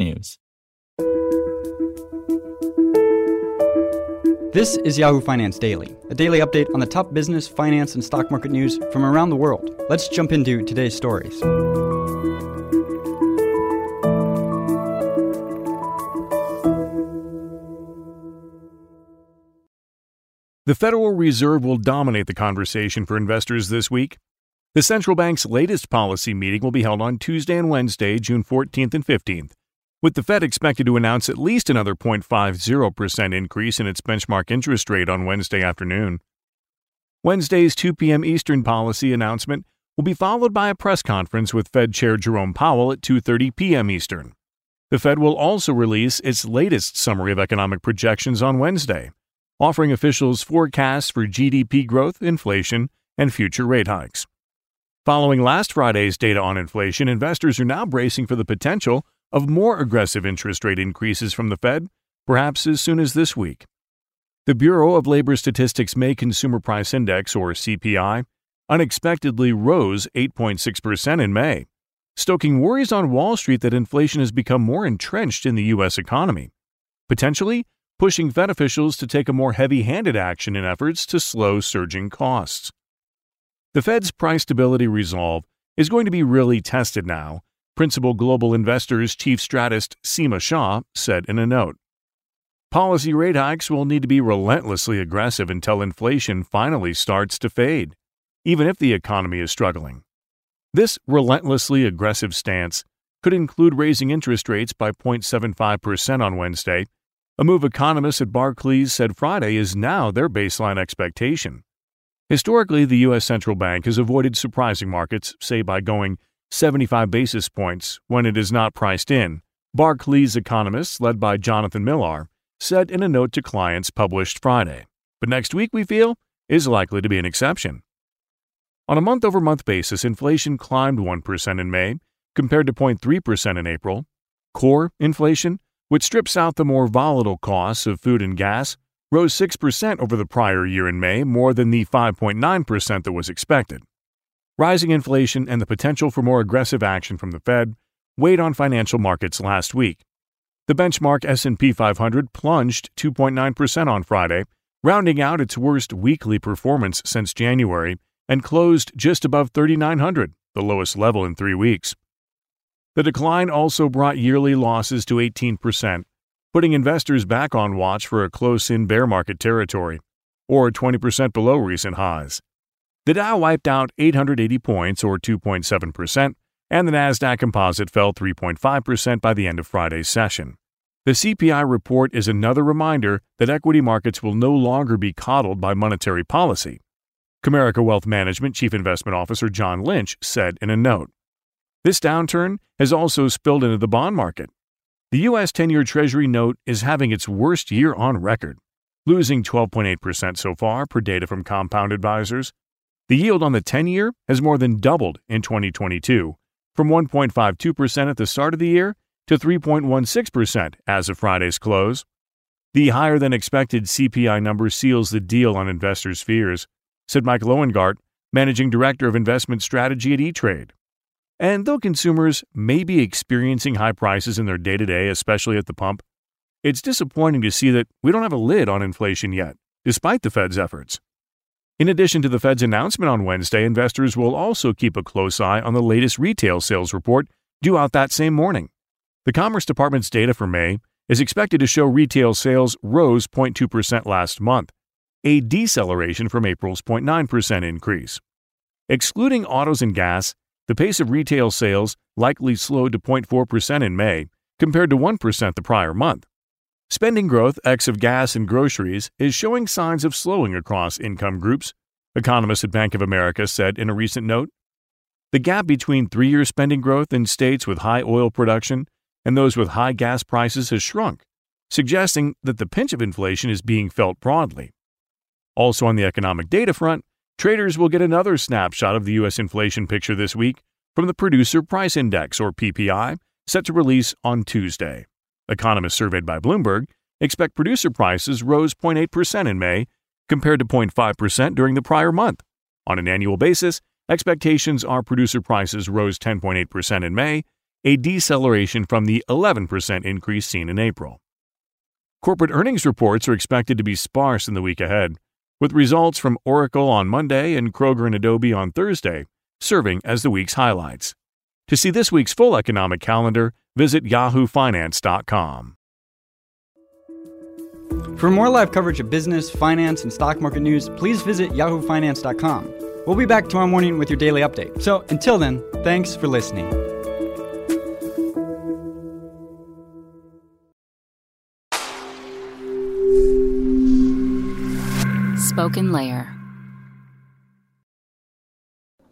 technews. This is Yahoo Finance Daily, a daily update on the top business, finance, and stock market news from around the world. Let's jump into today's stories. The Federal Reserve will dominate the conversation for investors this week. The central bank's latest policy meeting will be held on Tuesday and Wednesday, June 14th and 15th, with the Fed expected to announce at least another 0.50% increase in its benchmark interest rate on Wednesday afternoon. Wednesday's 2 p.m. Eastern policy announcement will be followed by a press conference with Fed Chair Jerome Powell at 2:30 p.m. Eastern. The Fed will also release its latest summary of economic projections on Wednesday, offering officials forecasts for GDP growth, inflation, and future rate hikes. Following last Friday's data on inflation, investors are now bracing for the potential of more aggressive interest rate increases from the Fed, perhaps as soon as this week. The Bureau of Labor Statistics May Consumer Price Index, or CPI, unexpectedly rose 8.6% in May, stoking worries on Wall Street that inflation has become more entrenched in the U.S. economy, potentially pushing Fed officials to take a more heavy handed action in efforts to slow surging costs. The Fed's price stability resolve is going to be really tested now, Principal Global Investors Chief Strategist Seema Shah said in a note. Policy rate hikes will need to be relentlessly aggressive until inflation finally starts to fade, even if the economy is struggling. This relentlessly aggressive stance could include raising interest rates by 0.75% on Wednesday, a move economists at Barclays said Friday is now their baseline expectation. Historically, the U.S. central bank has avoided surprising markets, say by going 75 basis points when it is not priced in. Barclays economists, led by Jonathan Millar, said in a note to clients published Friday. But next week, we feel, is likely to be an exception. On a month over month basis, inflation climbed 1% in May, compared to 0.3% in April. Core inflation, which strips out the more volatile costs of food and gas, rose 6% over the prior year in May, more than the 5.9% that was expected. Rising inflation and the potential for more aggressive action from the Fed weighed on financial markets last week. The benchmark S&P 500 plunged 2.9% on Friday, rounding out its worst weekly performance since January and closed just above 3900, the lowest level in 3 weeks. The decline also brought yearly losses to 18%, putting investors back on watch for a close in bear market territory, or 20% below recent highs. The Dow wiped out 880 points, or 2.7%, and the Nasdaq Composite fell 3.5% by the end of Friday's session. The CPI report is another reminder that equity markets will no longer be coddled by monetary policy. Comerica Wealth Management Chief Investment Officer John Lynch said in a note This downturn has also spilled into the bond market. The U.S. 10 year Treasury note is having its worst year on record, losing 12.8% so far, per data from Compound Advisors. The yield on the 10 year has more than doubled in 2022, from 1.52% at the start of the year to 3.16% as of Friday's close. The higher than expected CPI number seals the deal on investors' fears, said Mike Loewengart, Managing Director of Investment Strategy at E Trade. And though consumers may be experiencing high prices in their day to day, especially at the pump, it's disappointing to see that we don't have a lid on inflation yet, despite the Fed's efforts. In addition to the Fed's announcement on Wednesday, investors will also keep a close eye on the latest retail sales report due out that same morning. The Commerce Department's data for May is expected to show retail sales rose 0.2% last month, a deceleration from April's 0.9% increase. Excluding autos and gas, the pace of retail sales likely slowed to 0.4% in May, compared to 1% the prior month. Spending growth, ex of gas and groceries, is showing signs of slowing across income groups, economists at Bank of America said in a recent note. The gap between three year spending growth in states with high oil production and those with high gas prices has shrunk, suggesting that the pinch of inflation is being felt broadly. Also, on the economic data front, traders will get another snapshot of the U.S. inflation picture this week from the Producer Price Index, or PPI, set to release on Tuesday. Economists surveyed by Bloomberg expect producer prices rose 0.8% in May, compared to 0.5% during the prior month. On an annual basis, expectations are producer prices rose 10.8% in May, a deceleration from the 11% increase seen in April. Corporate earnings reports are expected to be sparse in the week ahead, with results from Oracle on Monday and Kroger and Adobe on Thursday serving as the week's highlights. To see this week's full economic calendar, visit yahoofinance.com. For more live coverage of business, finance, and stock market news, please visit yahoofinance.com. We'll be back tomorrow morning with your daily update. So until then, thanks for listening. SpokenLayer.